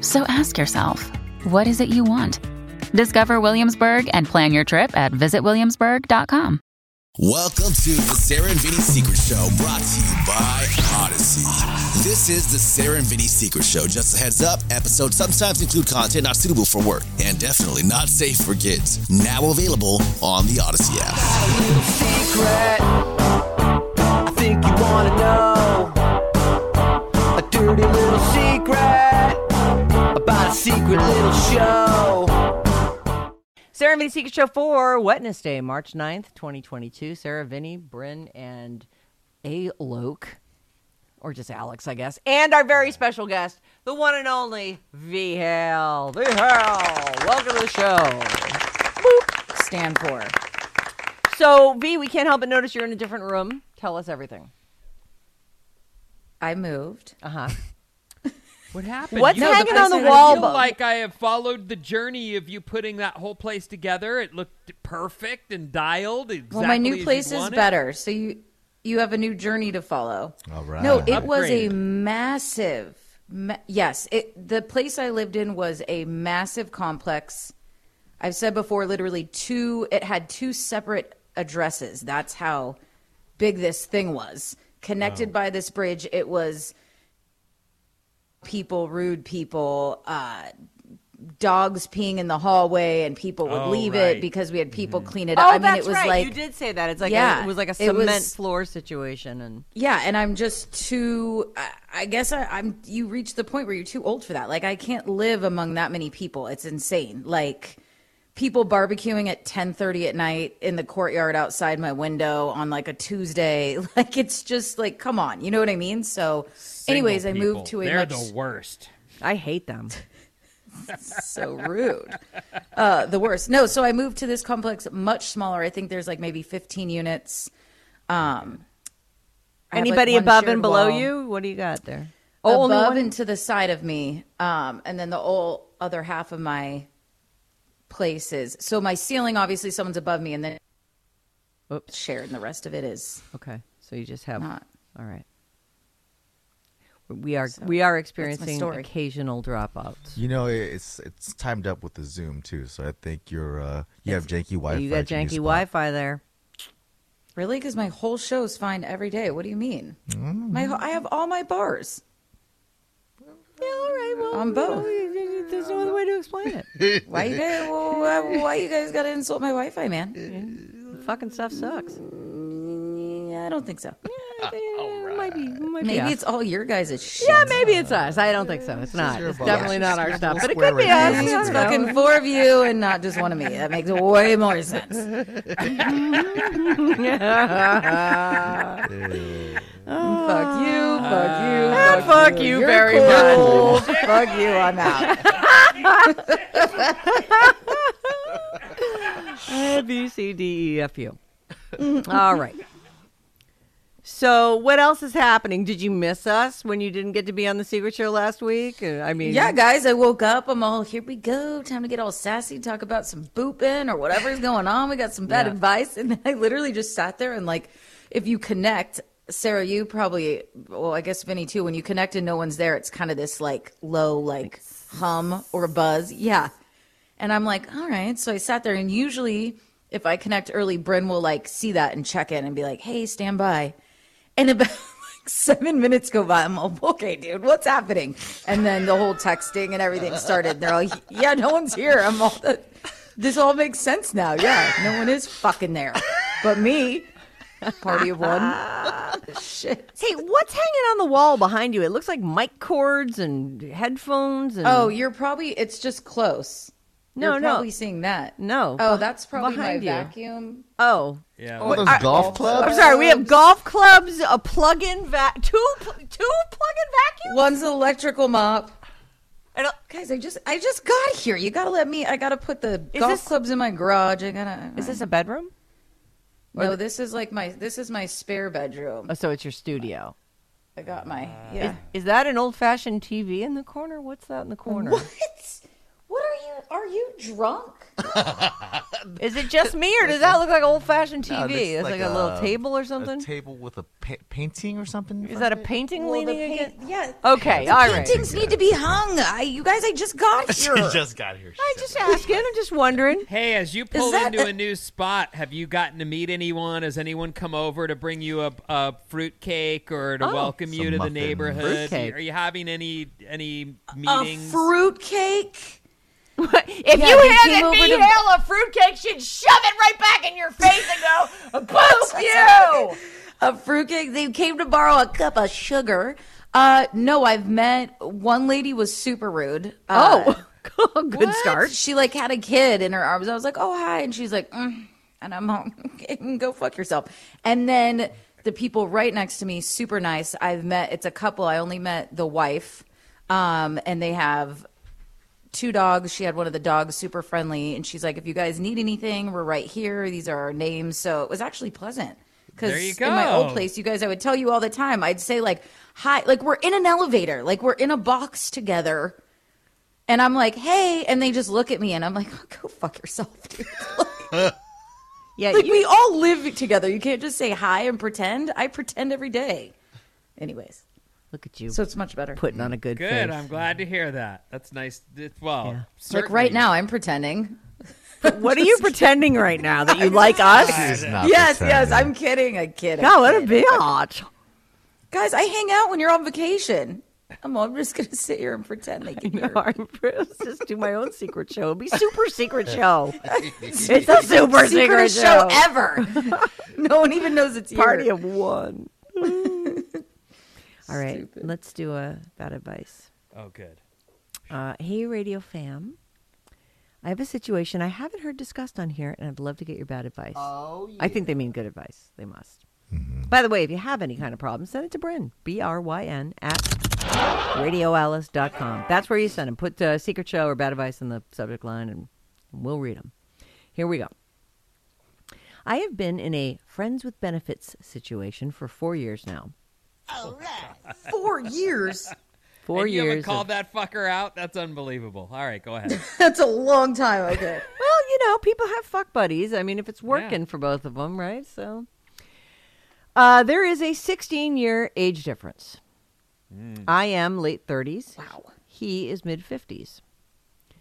So ask yourself, what is it you want? Discover Williamsburg and plan your trip at visitwilliamsburg.com. Welcome to the Sarah and Vinny Secret Show, brought to you by Odyssey. This is the Sarah and Vinny Secret Show. Just a heads up, episodes sometimes include content not suitable for work and definitely not safe for kids. Now available on the Odyssey app. secret. I think you wanna know a dirty little secret about a secret little show. Sarah and Vinny Secret Show for Wednesday, March 9th, 2022. Sarah, Vinny, Bryn, and A. Loke, or just Alex, I guess, and our very special guest, the one and only V. Hale. V. Hale, welcome to the show. stand for. So, V, we can't help but notice you're in a different room. Tell us everything. I moved. Uh huh. What happened? What's You- hanging I on the feel wall, Bo? like I have followed the journey of you putting that whole place together. It looked perfect and dialed. Exactly well, my new you place is better, so you you have a new journey to follow. All right. No, it was a massive. Ma- yes, it the place I lived in was a massive complex. I've said before, literally two. It had two separate addresses. That's how big this thing was. Connected by this bridge, it was people, rude people, uh, dogs peeing in the hallway, and people would Oh, leave right. it because we had people Mm-hmm. clean it up. Oh, I mean, that's it was right. like you did say that. It's like Yeah, a, it was like a cement was- floor situation, and Yeah, and I'm just too. I, I guess I, I'm. You reach the point where you're too old for that. Like I can't live among that many people. It's insane. Like people barbecuing at 10:30 at night in the courtyard outside my window on like a Tuesday. Like it's just like, come on, you know what I mean? So, anyways, I moved to a They're much the worst. I hate them. so rude. Uh, the worst. No, so I moved to this complex much smaller. I think there's like maybe 15 units. Um, I have, like, Anybody above and below wall. you? What do you got there? Oh, only above one? and to the side of me, um, and then the whole other half of my places. So my ceiling, obviously, someone's above me, and then Oops. shared, and the rest of it is Okay, so you just have not. all right. We are we are experiencing occasional dropouts. You know, it's it's timed up with the Zoom too, so I think you're uh you have janky Wi-Fi. You got at your new janky. Wi-Fi there. Really, because my whole show's fine every day. What do you mean? Mm-hmm. My I have all my bars Yeah, all right. Well, on both. there's no other way to explain it. Why you guys? Well, why, why you guys got to insult my Wi-Fi, man? The fucking stuff sucks. Mm, yeah, I don't think so. It might be. Might Maybe be it's all your guys' shit. Yeah, maybe it's us. I don't think so. It's not. It's fault. definitely Yeah, not our stuff. But it could be it. us. Maybe it's don't fucking four of you and not just one of me. That makes way more sense. Fuck you, fuck you, Ah, fuck you You're very cool. fuck you, I'm out. A, B, C, D, E, F, U. All right. So, what else is happening? Did you miss us when you didn't get to be on the Secret Show last week? Uh, I mean, Yeah, guys, I woke up. I'm all, here we go. Time to get all sassy, talk about some booping or whatever's going on. We got some bad Yeah. advice. And I literally just sat there and, like, if you connect, Sarah, you probably, well, I guess Vinny too, when you connect and no one's there, it's kind of this, like, low, like, hum or buzz. Yeah. And I'm like, all right. So I sat there, and usually if I connect early, Bryn will, like, see that and check in and be like, hey, stand by. And about like seven minutes go by. I'm like, okay, dude, what's happening? And then the whole texting and everything started. They're like, yeah, no one's here. I'm all, this all makes sense now. Yeah, no one is fucking there but me. Party of one. Shit. Hey, what's hanging on the wall behind you? It looks like mic cords and headphones. And Oh, you're probably. It's just close. No, you're no. probably seeing that. No, Oh, that's probably my behind you. vacuum. oh. Yeah. All those I- golf oh, clubs. I'm sorry. We have golf clubs, a plug-in vac, two two plug-in vacuums. One's an electrical mop. I don't- Guys, I just I just got here. You gotta let me. I gotta put the Is golf this- clubs in my garage. I gotta. Is this a bedroom? No, this is like my. This is my spare bedroom. Oh, so it's your studio. I got my. Uh, is, Yeah. is that an old-fashioned TV in the corner? What's that in the corner? What? What are you? Are you drunk? Is it just me, or does that look like old-fashioned TV? No, it looks it's like, a, little table or something. A table with a pa- painting or something. is that a painting Well, leaning paint- against? yeah. Okay, The all right. paintings need to be hung. I, you guys, I just got here. She just got here. I'm just asking. I'm just wondering. Hey, as you pull that into a- a new spot, have you gotten to meet anyone? Has anyone come over to bring you a, a fruit cake or to Oh. welcome you Some to the neighborhood? Fruitcake. Are you having any any a meetings? fruit cake. If Yeah, you came handed me to- Hale a fruitcake, she'd shove it right back in your face and go, "Boop you!" a fruitcake. They came to borrow a cup of sugar. Uh, no, I've met one lady was super rude. Uh, Oh, good start. She like had a kid in her arms. I was like, "Oh hi," and she's like, mm. and I'm home. Go fuck yourself. And then the people right next to me, super nice. I've met. It's a couple. I only met the wife, um, and they have two dogs. She had one of the dogs, super friendly, and she's like, "If you guys need anything, we're right here. These are our names." So it was actually pleasant. Because in my old place, you guys, I would tell you all the time. I'd say like, "Hi," like we're in an elevator, like we're in a box together, and I'm like, "Hey," and they just look at me, and I'm like, oh, "Go fuck yourself, dude." Yeah, like you- we all live together. You can't just say hi and pretend. I pretend every day. Anyways, look at you so it's much better. putting on a good, Good. face. I'm glad to hear that. That's nice. It's- Well, Yeah. like right now, I'm pretending. What are you pretending right now that you like us? She's not yes, yes. I'm kidding. I kid. I God, what a kid. bitch! Guys, I hang out when you're on vacation. I'm, I'm just gonna sit here and pretend they can hear. I'm Let's just do my own secret show. It'll be super secret show. it's a super secret, Secret show ever. no one even knows it's Party here. of one. All right, let's do a bad advice. Oh, good. Uh, hey, Radio Fam. I have a situation I haven't heard discussed on here, and I'd love to get your bad advice. Oh, I think they mean good advice. They must. By the way, if you have any kind of problem, send it to Bryn, B R Y N, at radioalice.com. That's where you send them. Put uh, secret show or bad advice in the subject line, and we'll read them. Here we go. I have been in a friends with benefits situation for four years now. Four years. Four and you haven't called of- that fucker out? That's unbelievable. All right, go ahead. That's a long time. Okay. Well, you know, people have fuck buddies. I mean, if it's working for both of them, right? So, uh, there is a 16 year age difference. I am late 30s. Wow. He is mid 50s.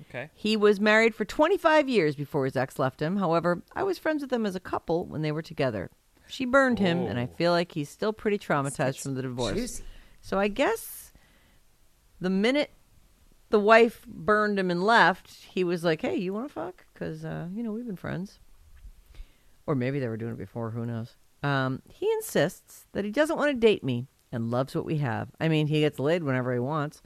Okay. He was married for 25 years before his ex left him. However, I was friends with them as a couple when they were together. She burned him, and I feel like he's still pretty traumatized from the divorce. juicy. So I guess the minute the wife burned him and left, he was like, "Hey, you want to fuck? Because uh, you know we've been friends." Or maybe they were doing it before. Who knows? Um, he insists that he doesn't want to date me and loves what we have. I mean, he gets laid whenever he wants.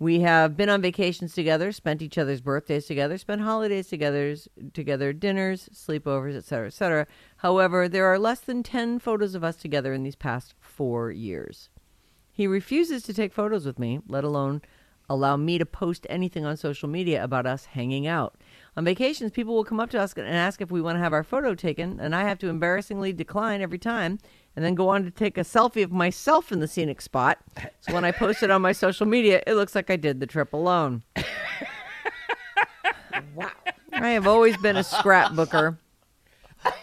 We have been on vacations together, spent each other's birthdays together, spent holidays together, together, dinners, sleepovers, etc., etc. However, there are less than 10 photos of us together in these past 4 years. He refuses to take photos with me, let alone allow me to post anything on social media about us hanging out. On vacations, people will come up to us and ask if we want to have our photo taken, and I have to embarrassingly decline every time and then go on to take a selfie of myself in the scenic spot. So when I post it on my social media, it looks like I did the trip alone. wow. I have always been a scrapbooker.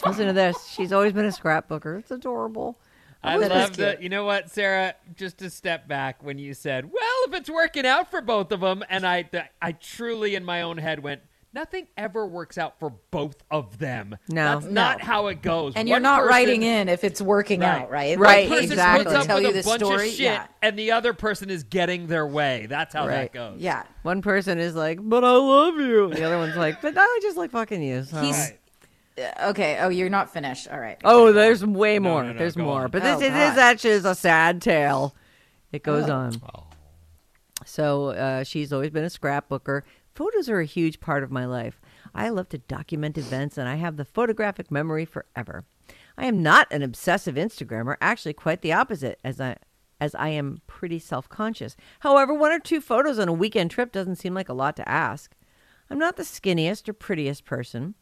Listen to this. She's always been a scrapbooker. It's adorable. I That is love cute. that. You know what, Sarah? Just to step back when you said, "Well, if it's working out for both of them," and I, I truly in my own head went, "Nothing ever works out for both of them. No. that's not No. how it goes." And One you're not person- writing in if it's working out, right? Right, One person exactly. puts up Tell with you a the bunch story. of shit, Yeah. and the other person is getting their way. That's how Right. that goes. Yeah. One person is like, "But I love you." The other one's like, "But I just like fucking you." So. He's Right. Okay. Oh, you're not finished. All right. Oh, there's way more. no, no, there's more. on. But Oh, this it God. is actually is a sad tale. It goes Oh. on. So uh, she's always been a scrapbooker. Photos are a huge part of my life. I love to document events, and I have the photographic memory forever. I am not an obsessive Instagrammer. Actually, quite the opposite, as I as I am pretty self conscious. However, one or two photos on a weekend trip doesn't seem like a lot to ask. I'm not the skinniest or prettiest person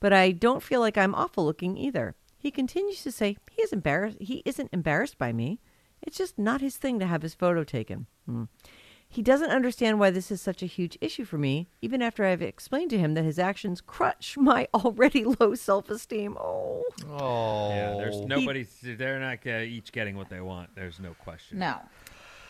but I don't feel like I'm awful looking either. He continues to say he is embarrassed. He isn't embarrassed by me. It's just not his thing to have his photo taken. Hmm. He doesn't understand why this is such a huge issue for me, even after I've explained to him that his actions crush my already low self esteem. Oh. Oh. Yeah, there's nobody. They're not uh, each getting what they want. There's no question. No.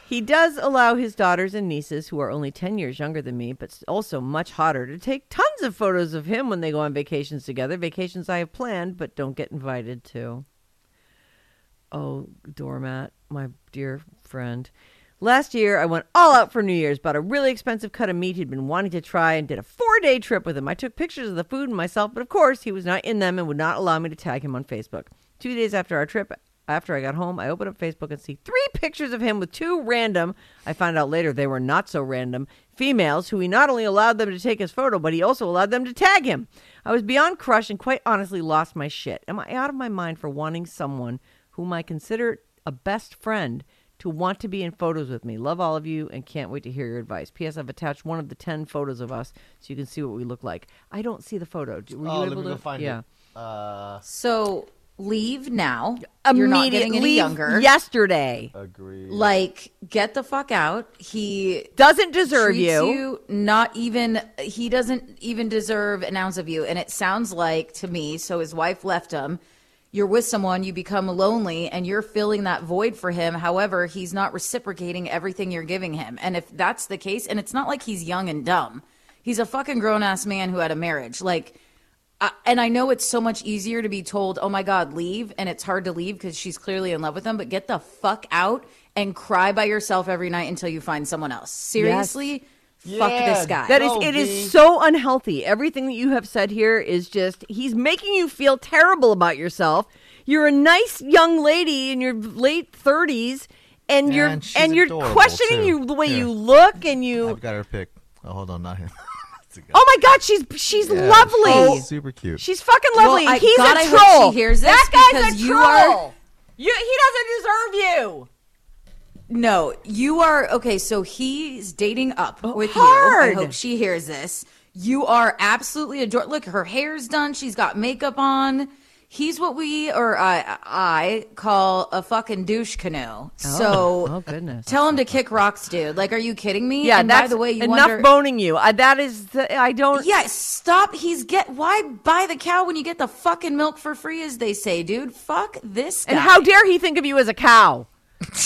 He does allow his daughters and nieces, who are only 10 years younger than me, but also much hotter, to take tons of photos of him when they go on vacations together. Vacations I have planned but don't get invited to. Oh, Doormat, my dear friend. Last year, I went all out for New Year's, bought a really expensive cut of meat he'd been wanting to try, and did a four day trip with him. I took pictures of the food and myself, but of course, he was not in them and would not allow me to tag him on Facebook. Two days after our trip, after I got home, I opened up Facebook and see three pictures of him with two random, I found out later they were not so random, females who he not only allowed them to take his photo, but he also allowed them to tag him. I was beyond crushed and quite honestly lost my shit. Am I out of my mind for wanting someone whom I consider a best friend to want to be in photos with me? Love all of you and can't wait to hear your advice. P.S. I've attached one of the 10 photos of us so you can see what we look like. I don't see the photo. Were you Oh, let able me to? go find yeah. it. Uh, So leave now. Immediately. You're not getting any Immediately younger. Yesterday. agree. Like, get the fuck out. He Doesn't deserve you. you not even he doesn't even deserve an ounce of you and it sounds like to me so his wife left him you're with someone you become lonely and you're filling that void for him. However he's not reciprocating everything you're giving him. And if that's the case and it's not like he's young and dumb. He's a fucking grown-ass man who had a marriage. Like I, and I know it's so much easier to be told, "Oh my God, leave," and it's hard to leave because she's clearly in love with him. But get the fuck out and cry by yourself every night until you find someone else. Seriously, fuck Yeah, this guy. That is, No, it B. is so unhealthy. Everything that you have said here is just, he's making you feel terrible about yourself. You're a nice young lady in your late 30s, and you're And and you're questioning too. you the way Here. you look, and you. I've got her pick. Oh, hold on, not him. That's a guy. Oh my God, she's she's Yeah, lovely. she's super cute. She's fucking lovely. Well, I- He's God, a I hope troll. she hears this that guy's because a you troll. are- You, he doesn't deserve you. No, you are okay. So he's dating up oh, with Oh, hard. you. I hope she hears this. You are absolutely ador. Look, her hair's done. She's got makeup on. He's what we or I I call a fucking douche canoe. Oh, so oh, goodness. tell him to kick rocks, dude. Like, are you kidding me? Yeah, and that's by the way, you enough wonder. boning you. I, that is, the, I don't. yeah, stop. He's get why buy the cow when you get the fucking milk for free, as they say, dude. Fuck this guy. And how dare he think of you as a cow?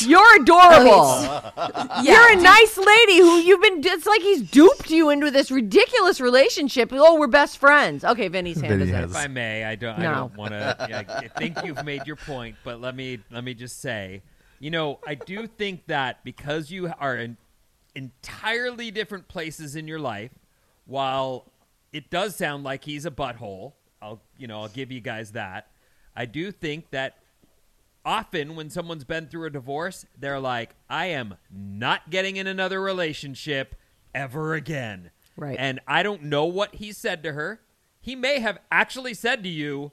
You're adorable. Yeah, You're a nice lady who you've been. It's like he's duped you into this ridiculous relationship. Oh, we're best friends. Okay, Vinny's hand Vinny is has- up. If I may, I don't. I don't want to. I think you've made your point, but let me let me just say, you know, I do think that because you are in entirely different places in your life, while it does sound like he's a butthole, I'll you know I'll give you guys that. I do think that often when someone's been through a divorce, they're like, I am not getting in another relationship ever again. Right. And I don't know what he said to her. He may have actually said to you,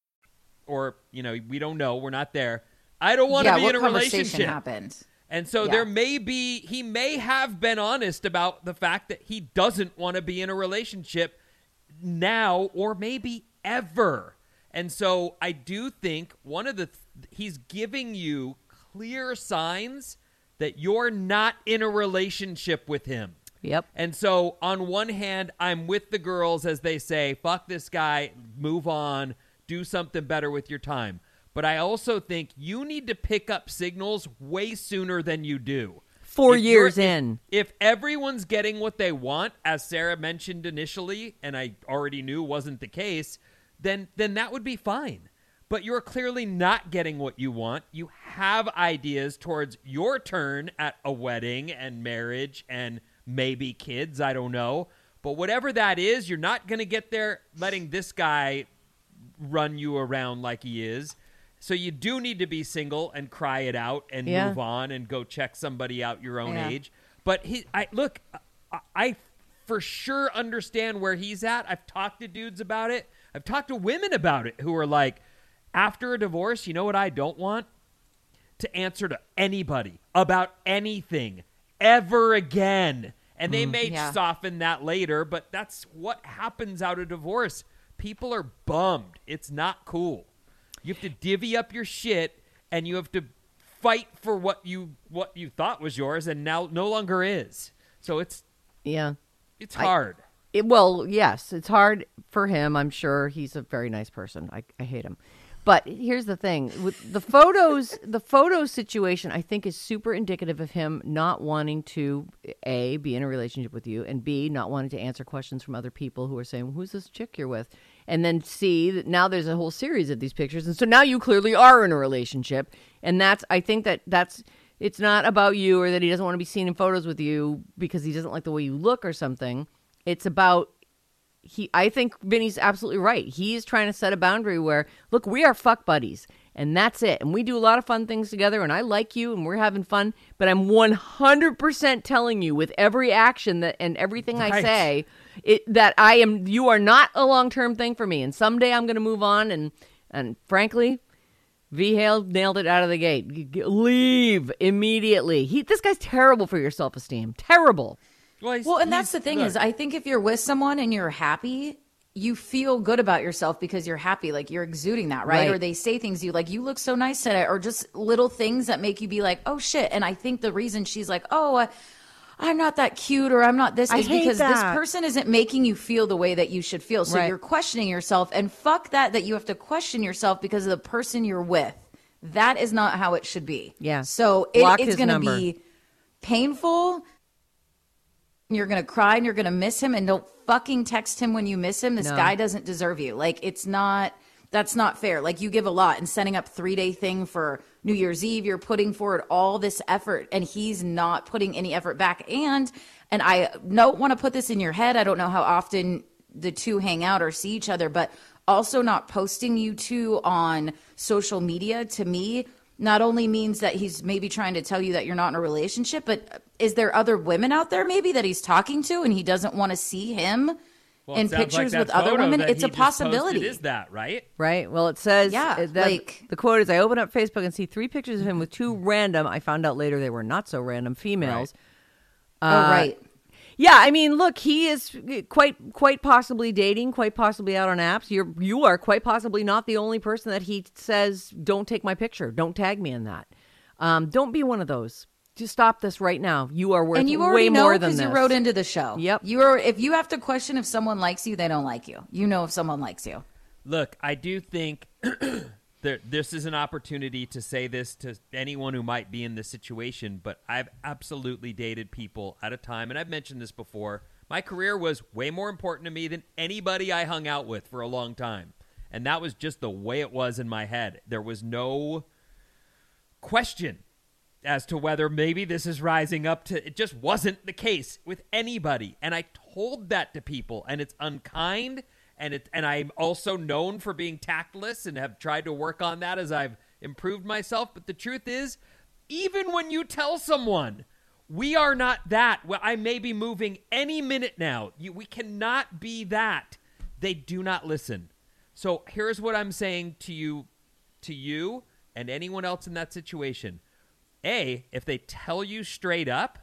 Or you know we don't know we're not there i don't want to yeah, be in a conversation relationship happened? and so Yeah. there may be he may have been honest about the fact that he doesn't want to be in a relationship now or maybe ever and so i do think one of the he's giving you clear signs that you're not in a relationship with him Yep. and so, on one hand, I'm with the girls as they say, fuck this guy, move on, do something better with your time. But I also think you need to pick up signals way sooner than you do. Four If years in. If everyone's getting what they want, as Sarah mentioned initially, and I already knew wasn't the case, then then that would be fine. But you're clearly not getting what you want. You have ideas towards your turn at a wedding and marriage and maybe kids, I don't know. But whatever that is, you're not going to get there letting this guy run you around like he is. So you do need to be single and cry it out and Yeah. move on and go check somebody out your own Yeah. age. But he, I look, I, I for sure understand where he's at. I've talked to dudes about it. I've talked to women about it who are like, after a divorce, you know what I don't want? To answer to anybody about anything ever again. And they mm. may yeah. soften that later, but that's what happens out of divorce. People are bummed. It's not cool. You have to divvy up your shit and you have to fight for what you what you thought was yours and now no longer is. So it's Yeah. it's I- hard. It, well, yes, it's hard for him. I'm sure he's a very nice person. I, I hate him. But here's the thing with the photos, the photo situation, I think is super indicative of him not wanting to a be in a relationship with you, and b not wanting to answer questions from other people who are saying, "Who's this chick you're with?" And then see that now there's a whole series of these pictures, and so now you clearly are in a relationship, and that's I think that that's it's not about you or that he doesn't want to be seen in photos with you because he doesn't like the way you look or something. It's about he I think Vinny's absolutely right. He is trying to set a boundary where look, we are fuck buddies and that's it. And we do a lot of fun things together and I like you and we're having fun, but I'm 100% telling you with every action that and everything I say it that I am you are not a long-term thing for me and someday I'm going to move on and and frankly V Hale nailed it out of the gate. G- g- Leave immediately. He, this guy's terrible for your self esteem. Terrible. Well, he's- Well, and that's the thing look, is, I think if you're with someone and you're happy, you feel good about yourself because you're happy, like you're exuding that, right? Right. Or they say things to you like, "You look so nice today," or just little things that make you be like, "Oh shit!" And I think the reason she's like, "Oh." Uh, I'm not that cute or I'm not this is because this person isn't making you feel the way that you should feel. So Right. you're questioning yourself and fuck that that you have to question yourself because of the person you're with. That is not how it should be. Yeah. So it, it's going to be painful. You're going to cry and you're going to miss him and don't fucking text him when you miss him. This No. guy doesn't deserve you. Like it's not that's not fair. Like you give a lot and setting up 3-day thing for New Year's Eve, you're putting forward all this effort and he's not putting any effort back and and I don't want to put this in your head. I don't know how often the two hang out or see each other, but also not posting you two on social media to me not only means that he's maybe trying to tell you that you're not in a relationship, but is there other women out there maybe that he's talking to and he doesn't want to see him well, in sounds like pictures with other women? It's a just posted possibility. Is that right? Right. Well, it says Yeah, that- like- the quote is I open up Facebook and see three pictures of him with two random, I found out later they were not so random females. oh, Uh, right. Yeah, I mean, look, he is quite quite possibly dating, quite possibly out on apps. You're you are quite possibly not the only person that he says don't take my picture, don't tag me in that. Um, don't be one of those. Just stop this right now. You are worth And you way know more than because this. you wrote into the show. Yep. You are if you have to question if someone likes you, they don't like you. You know if someone likes you. Look, I do think there, this is an opportunity to say this to anyone who might be in this situation, but I've absolutely dated people at a time, and I've mentioned this before. My career was way more important to me than anybody I hung out with for a long time. And that was just the way it was in my head. There was no question as to whether maybe this is rising up to it just wasn't the case with anybody and i told that to people and it's unkind and it and i'm also known for being tactless and have tried to work on that as i've improved myself but the truth is even when you tell someone we are not that well i may be moving any minute now you, we cannot be that They do not listen. So here's what I'm saying to you, to you, and anyone else in that situation. A, if they tell you straight up,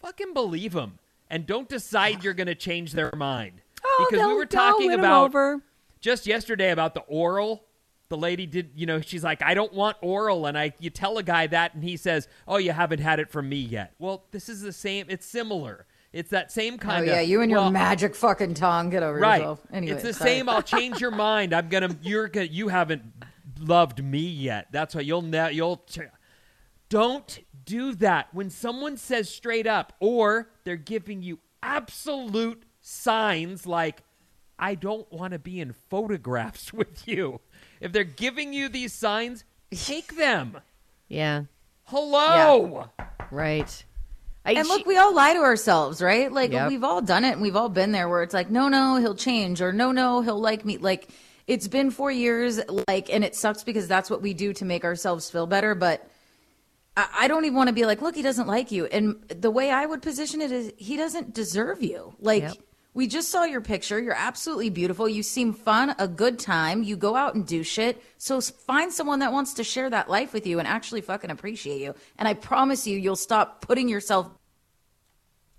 fucking believe them, and don't decide you're going to change their mind. Oh, because we were talking about over. just yesterday about the oral. The lady did, you know, she's like, I don't want oral, and I, you tell a guy that, and he says, Oh, you haven't had it from me yet. Well, this is the same. It's similar. It's that same kind of. Oh yeah, you and your well, magic fucking tongue. Get over right. yourself. Anyway, it's the sorry. same. I'll change your mind. I'm gonna. You're gonna. You haven't loved me yet. That's why you'll. Ne- you'll. Ch- don't do that when someone says straight up, or they're giving you absolute signs like, "I don't want to be in photographs with you." If they're giving you these signs, take them. Yeah. Hello. Right. I, and she- look, we all lie to ourselves, right? Like Yep. we've all done it, and we've all been there where it's like, no, no, he'll change, or no, no, he'll like me. Like it's been four years, like, and it sucks because that's what we do to make ourselves feel better. But I, I don't even want to be like, look, he doesn't like you. And the way I would position it is, he doesn't deserve you. Like. Yep. We just saw your picture. You're absolutely beautiful. You seem fun, a good time. You go out and do shit. So find someone that wants to share that life with you and actually fucking appreciate you. And I promise you, you'll stop putting yourself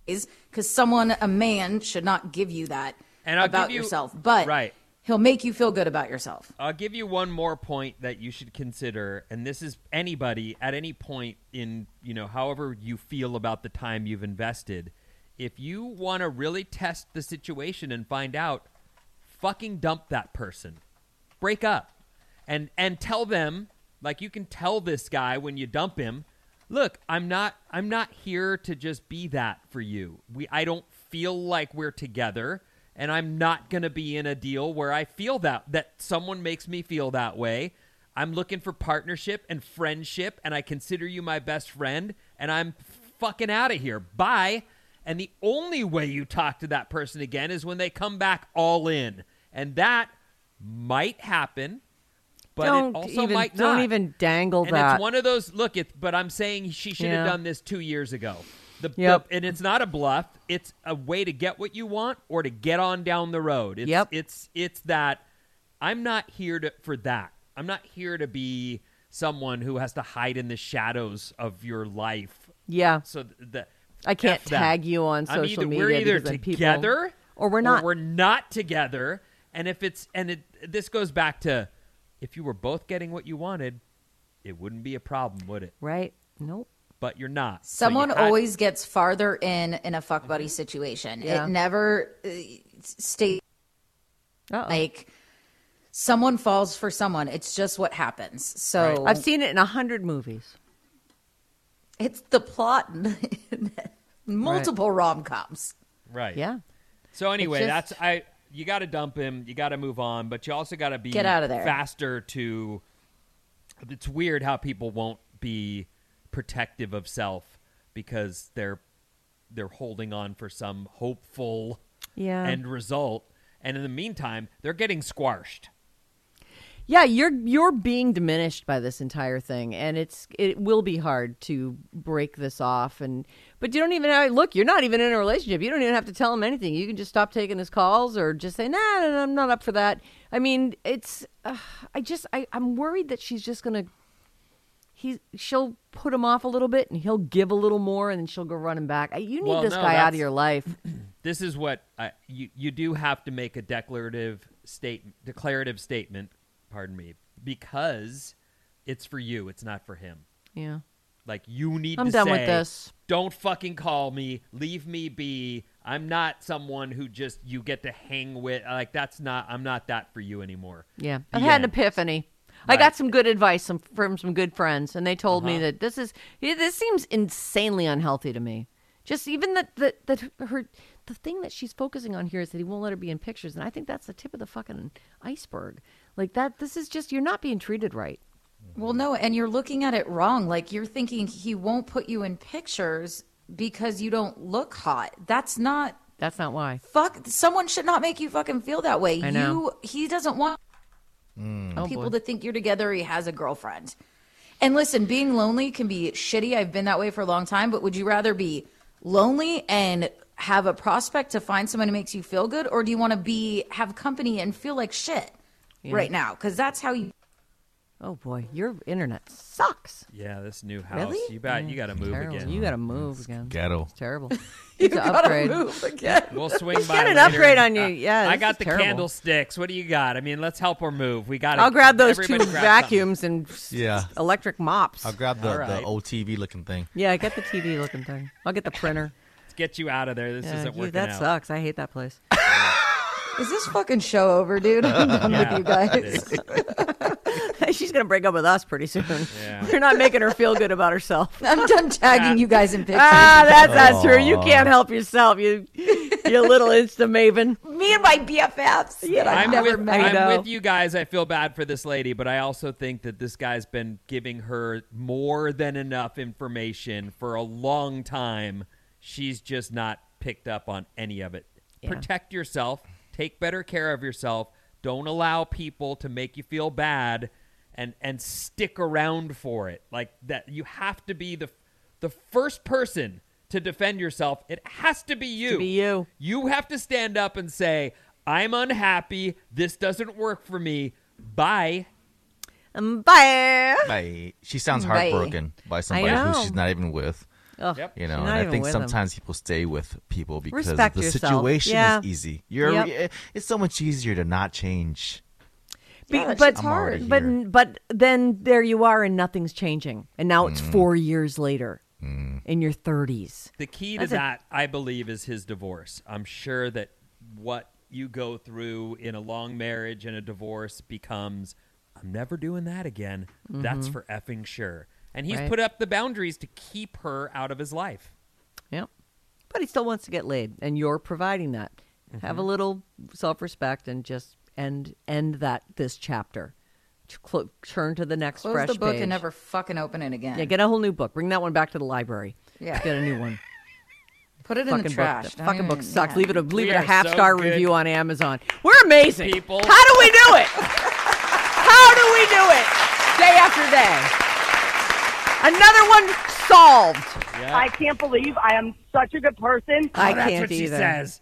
is because someone, a man, should not give you that And I'll about give you- yourself. But right. He'll make you feel good about yourself. I'll give you one more point that you should consider, and this is anybody at any point in you know however you feel about the time you've invested. If you want to really test the situation and find out, fucking dump that person, break up, and and tell them like you can tell this guy when you dump him. Look, I'm not I'm not here to just be that for you. We I don't feel like we're together and I'm not going to be in a deal where I feel that that someone makes me feel that way. I'm looking for partnership and friendship and I consider you my best friend and I'm fucking out of here. Bye. And the only way you talk to that person again is when they come back all in. And that might happen, but don't it also even might don't even dangle And that. it's one of those. Look, it. But I'm saying she should have done this two years ago. The, Yep. the- and it's not a bluff. It's a way to get what you want or to get on down the road. It's, Yep. It's it's that I'm not here to for that. I'm not here to be someone who has to hide in the shadows of your life. yeah. So th- the I can't F that. tag you on social either, media We're either then people- together or we're not. we're not together. And if it's and it, this goes back to if you were both getting what you wanted, it wouldn't be a problem, would it? right? Nope. But you're not. So you Someone had- always gets farther in in a fuck buddy situation. Yeah. It never uh, stays Uh-oh. like someone falls for someone. It's just what happens. So I've seen it in a hundred movies. it's the plot in multiple rom coms. right. Yeah. So anyway, just- that's I. You got to dump him. You got to move on, but you also got to be Get out of there. faster to. It's weird how people won't be protective of self because they're they're holding on for some hopeful Yeah. end result, and in the meantime, they're getting squashed. Yeah, you're you're being diminished by this entire thing, and it's it will be hard to break this off. And but you don't even have, look. You're not even in a relationship. You don't even have to tell him anything. You can just stop taking his calls or just say, "Nah, nah, nah, I'm not up for that." I mean, it's. Uh, I just I I'm worried that she's just gonna. He she'll put him off a little bit, and he'll give a little more, and then she'll go running back. You need Well, this no, guy out of your life. this is what I, you you do have to make a declarative state declarative statement, pardon me, because it's for you, it's not for him. Yeah. Like you need I'm to done with this. Don't fucking call me. Leave me be. I'm not someone who just you get to hang with. Like that's not. I'm not that for you anymore. Yeah, The I've had an end. Epiphany. I got some good advice some, from some good friends, and they told me Uh-huh. that this is this seems insanely unhealthy to me. Just even that that that her the thing that she's focusing on here is that he won't let her be in pictures, and I think that's the tip of the fucking iceberg. Like that, this is just you're not being treated right. Well, no, and you're looking at it wrong. Like you're thinking he won't put you in pictures because you don't look hot. That's not That's not why. fuck. Someone should not make you fucking feel that way. I know. You he doesn't want Mm. Oh, people boy. to think you're together. He has a girlfriend. And listen, being lonely can be shitty. I've been that way for a long time. But would you rather be lonely and have a prospect to find someone who makes you feel good, or do you want to be have company and feel like shit right now? Because that's how you. Oh boy, your internet sucks. Yeah, this new house. Really? You bet you got to move Terrible. again. You got to move again. Ghetto. It's terrible. You It's an gotta upgrade. move again. We'll swing by. get an later upgrade on you. uh, Yeah, I got is the terrible. candlesticks. What do you got? I mean, let's help her move. We got. To. I'll grab those two grab vacuums and Yeah. electric mops. I'll grab the, All right. the OTV looking thing. yeah, I get the TV looking thing. I'll get the printer. Let's get you out of there. This Yeah, isn't you- working that out. sucks. I hate that place. Is this fucking show over, dude? I'm done Yeah, with you guys. She's gonna break up with us pretty soon. Yeah. We're not making her feel good about herself. I'm done tagging you guys in pictures. ah, that's not true. You can't help yourself. You, you little Insta maven. Me and my BFFs that I've I'm, never with, met. I know. I'm with you guys. I feel bad for this lady, but I also think that this guy's been giving her more than enough information for a long time. She's just not picked up on any of it. Yeah. Protect yourself. Take better care of yourself. Don't allow people to make you feel bad and and stick around for it. Like that you have to be the the first person to defend yourself. It has to be you. be you. You have to stand up and say, I'm unhappy. This doesn't work for me. Bye. Um, bye. Bye. She sounds Bye. heartbroken by somebody who she's not even with. Ugh, Yep. You know, and I think with him. sometimes people stay with people because Respect the yourself. situation Yeah. is easy. You're Yep. Eh, it's so much easier to not change. Be- Yeah, but shit's I'm but here. but then there you are, and nothing's changing, and now Mm. it's four years later, mm. in your thirties. The key to That's a- that, I believe, is his divorce. I'm sure that what you go through in a long marriage and a divorce becomes, I'm never doing that again. That's mm-hmm. for effing sure. And he's Mm-hmm. Right. put up the boundaries to keep her out of his life. Yep. But he still wants to get laid, and you're providing that. Have a Mm-hmm. little self-respect and just end end that this chapter. Ch- clo- Turn to the next Close fresh the book page. and never fucking open it again. Yeah, get a whole new book. Bring that one back to the library. Yeah. Get a new one. Put it in the trash. book. The Don't fucking book sucks. yeah. Leave it a leave We it a half so star good. review on Amazon. We're amazing. People. How do we do it? How do we do it? Day after day. Another one solved. I can't believe I am such a good person. I Oh, that's can't what she either. says.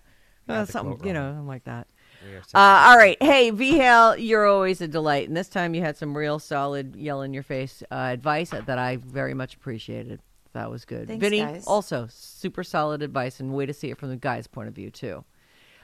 Uh, the something, you know, wrong. something like that. We are such Uh, all right. Hey, V Hale, you're always a delight. And this time you had some real solid yell in your face uh, advice that I very much appreciated. That was good. Thanks, Vinny, guys. also super solid advice and way to see it from the guy's point of view, too.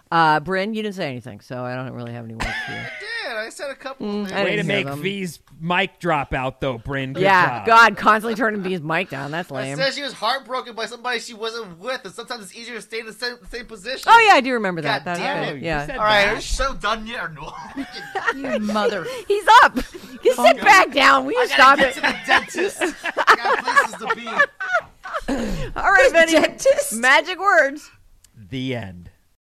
Uh, Bryn, you didn't say anything, so I don't really have any words for you. did. I said a couple Mm, of I Way to make them. V's mic drop out, though, Bryn. Good yeah, job. God, constantly turning V's mic down. That's lame. I said she was heartbroken by somebody she wasn't with, and sometimes it's easier to stay in the same, same position. Oh, yeah, I do remember that. God That's damn good. it. Yeah. All right, that. are you so done yet or no? You mother. He's up. You sit back down. Will you stop it? the dentist. I got places to be. All right, Vinny. Dentist? Magic words. The end.